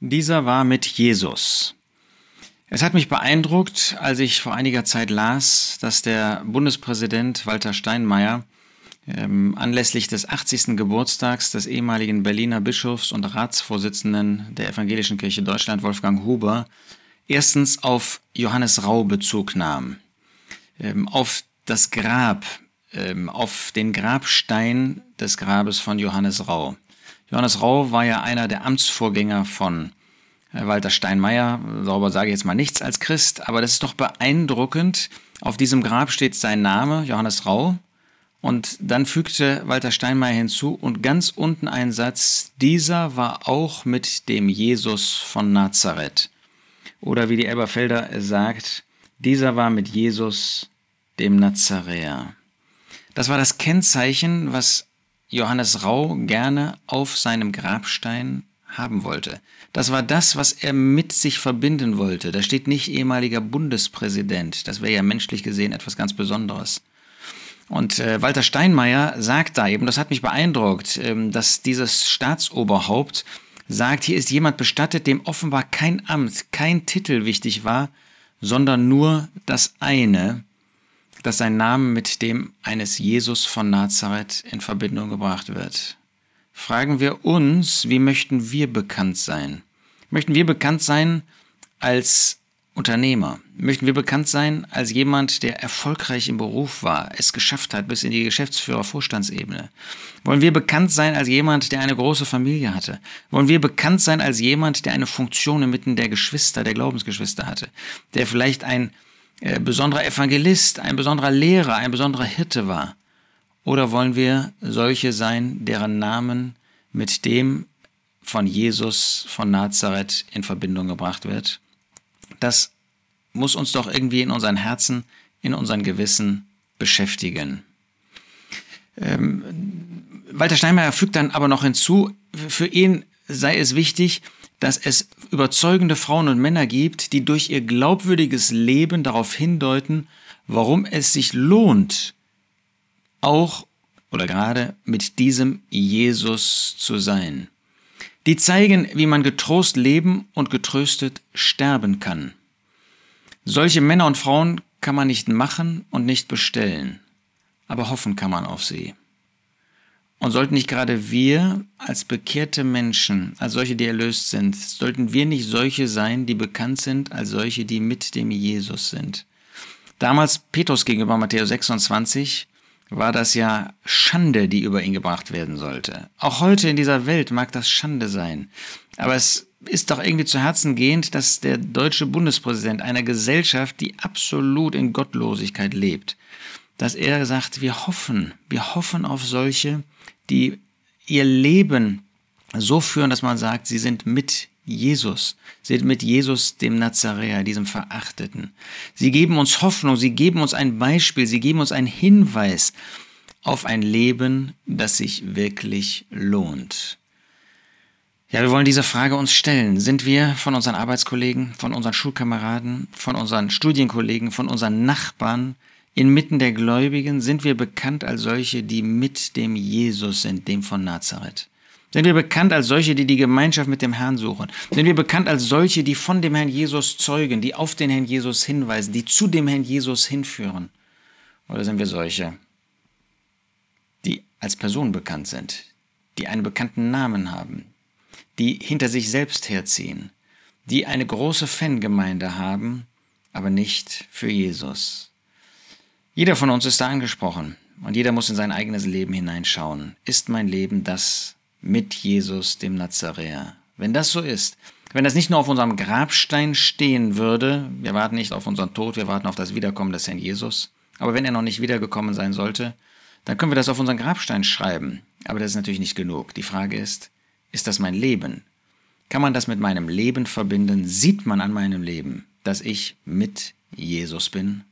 Dieser war mit Jesus. Es hat mich beeindruckt, als ich vor einiger Zeit las, dass der Bundespräsident Walter Steinmeier ähm, anlässlich des 80. Geburtstags des ehemaligen Berliner Bischofs und Ratsvorsitzenden der Evangelischen Kirche Deutschland, Wolfgang Huber, erstens auf Johannes Rau Bezug nahm, ähm, auf das Grab, ähm, auf den Grabstein des Grabes von Johannes Rau. Johannes Rau war ja einer der Amtsvorgänger von äh, Walter Steinmeier. Darüber sage ich jetzt mal nichts als Christ, aber das ist doch beeindruckend. Auf diesem Grab steht sein Name, Johannes Rau. Und dann fügte Walter Steinmeier hinzu und ganz unten ein Satz, dieser war auch mit dem Jesus von Nazareth. Oder wie die Elberfelder sagt, dieser war mit Jesus, dem Nazaräer. Das war das Kennzeichen, was Johannes Rau gerne auf seinem Grabstein haben wollte. Das war das, was er mit sich verbinden wollte. Da steht nicht ehemaliger Bundespräsident. Das wäre ja menschlich gesehen etwas ganz Besonderes. Und äh, Walter Steinmeier sagt da eben, das hat mich beeindruckt, ähm, dass dieses Staatsoberhaupt sagt, hier ist jemand bestattet, dem offenbar kein Amt, kein Titel wichtig war, sondern nur das eine, dass sein Name mit dem eines Jesus von Nazareth in Verbindung gebracht wird. Fragen wir uns, wie möchten wir bekannt sein? Möchten wir bekannt sein als Unternehmer? Möchten wir bekannt sein als jemand, der erfolgreich im Beruf war, es geschafft hat bis in die Geschäftsführer-Vorstandsebene? Wollen wir bekannt sein als jemand, der eine große Familie hatte? Wollen wir bekannt sein als jemand, der eine Funktion inmitten der Geschwister, der Glaubensgeschwister hatte? Der vielleicht ein besonderer Evangelist, ein besonderer Lehrer, ein besonderer Hirte war? Oder wollen wir solche sein, deren Namen mit dem von Jesus von Nazareth in Verbindung gebracht wird? Das muss uns doch irgendwie in unseren Herzen, in unseren Gewissen beschäftigen. Ähm, Walter Steinmeier fügt dann aber noch hinzu, für ihn sei es wichtig, dass es überzeugende Frauen und Männer gibt, die durch ihr glaubwürdiges Leben darauf hindeuten, warum es sich lohnt, auch oder gerade mit diesem Jesus zu sein. Die zeigen, wie man getrost leben und getröstet sterben kann. Solche Männer und Frauen kann man nicht machen und nicht bestellen, aber hoffen kann man auf sie. Und sollten nicht gerade wir als bekehrte Menschen, als solche, die erlöst sind, sollten wir nicht solche sein, die bekannt sind als solche, die mit dem Jesus sind? Damals Petrus gegenüber Matthäus 26 war das ja Schande, die über ihn gebracht werden sollte. Auch heute in dieser Welt mag das Schande sein. Aber es ist doch irgendwie zu Herzen gehend, dass der deutsche Bundespräsident einer Gesellschaft, die absolut in Gottlosigkeit lebt, dass er sagt, wir hoffen, wir hoffen auf solche, die ihr Leben so führen, dass man sagt, sie sind mit Jesus. Sie sind mit Jesus, dem Nazaräer, diesem Verachteten. Sie geben uns Hoffnung, sie geben uns ein Beispiel, sie geben uns einen Hinweis auf ein Leben, das sich wirklich lohnt. Ja, wir wollen diese Frage uns stellen. Sind wir von unseren Arbeitskollegen, von unseren Schulkameraden, von unseren Studienkollegen, von unseren Nachbarn, inmitten der Gläubigen, sind wir bekannt als solche, die mit dem Jesus sind, dem von Nazareth? Sind wir bekannt als solche, die die Gemeinschaft mit dem Herrn suchen? Sind wir bekannt als solche, die von dem Herrn Jesus zeugen, die auf den Herrn Jesus hinweisen, die zu dem Herrn Jesus hinführen? Oder sind wir solche, die als Person bekannt sind, die einen bekannten Namen haben, die hinter sich selbst herziehen, die eine große Fangemeinde haben, aber nicht für Jesus? Jeder von uns ist da angesprochen und jeder muss in sein eigenes Leben hineinschauen. Ist mein Leben das, mit Jesus, dem Nazaräer. Wenn das so ist, wenn das nicht nur auf unserem Grabstein stehen würde, wir warten nicht auf unseren Tod, wir warten auf das Wiederkommen des Herrn Jesus, aber wenn er noch nicht wiedergekommen sein sollte, dann können wir das auf unseren Grabstein schreiben. Aber das ist natürlich nicht genug. Die Frage ist, ist das mein Leben? Kann man das mit meinem Leben verbinden? Sieht man an meinem Leben, dass ich mit Jesus bin?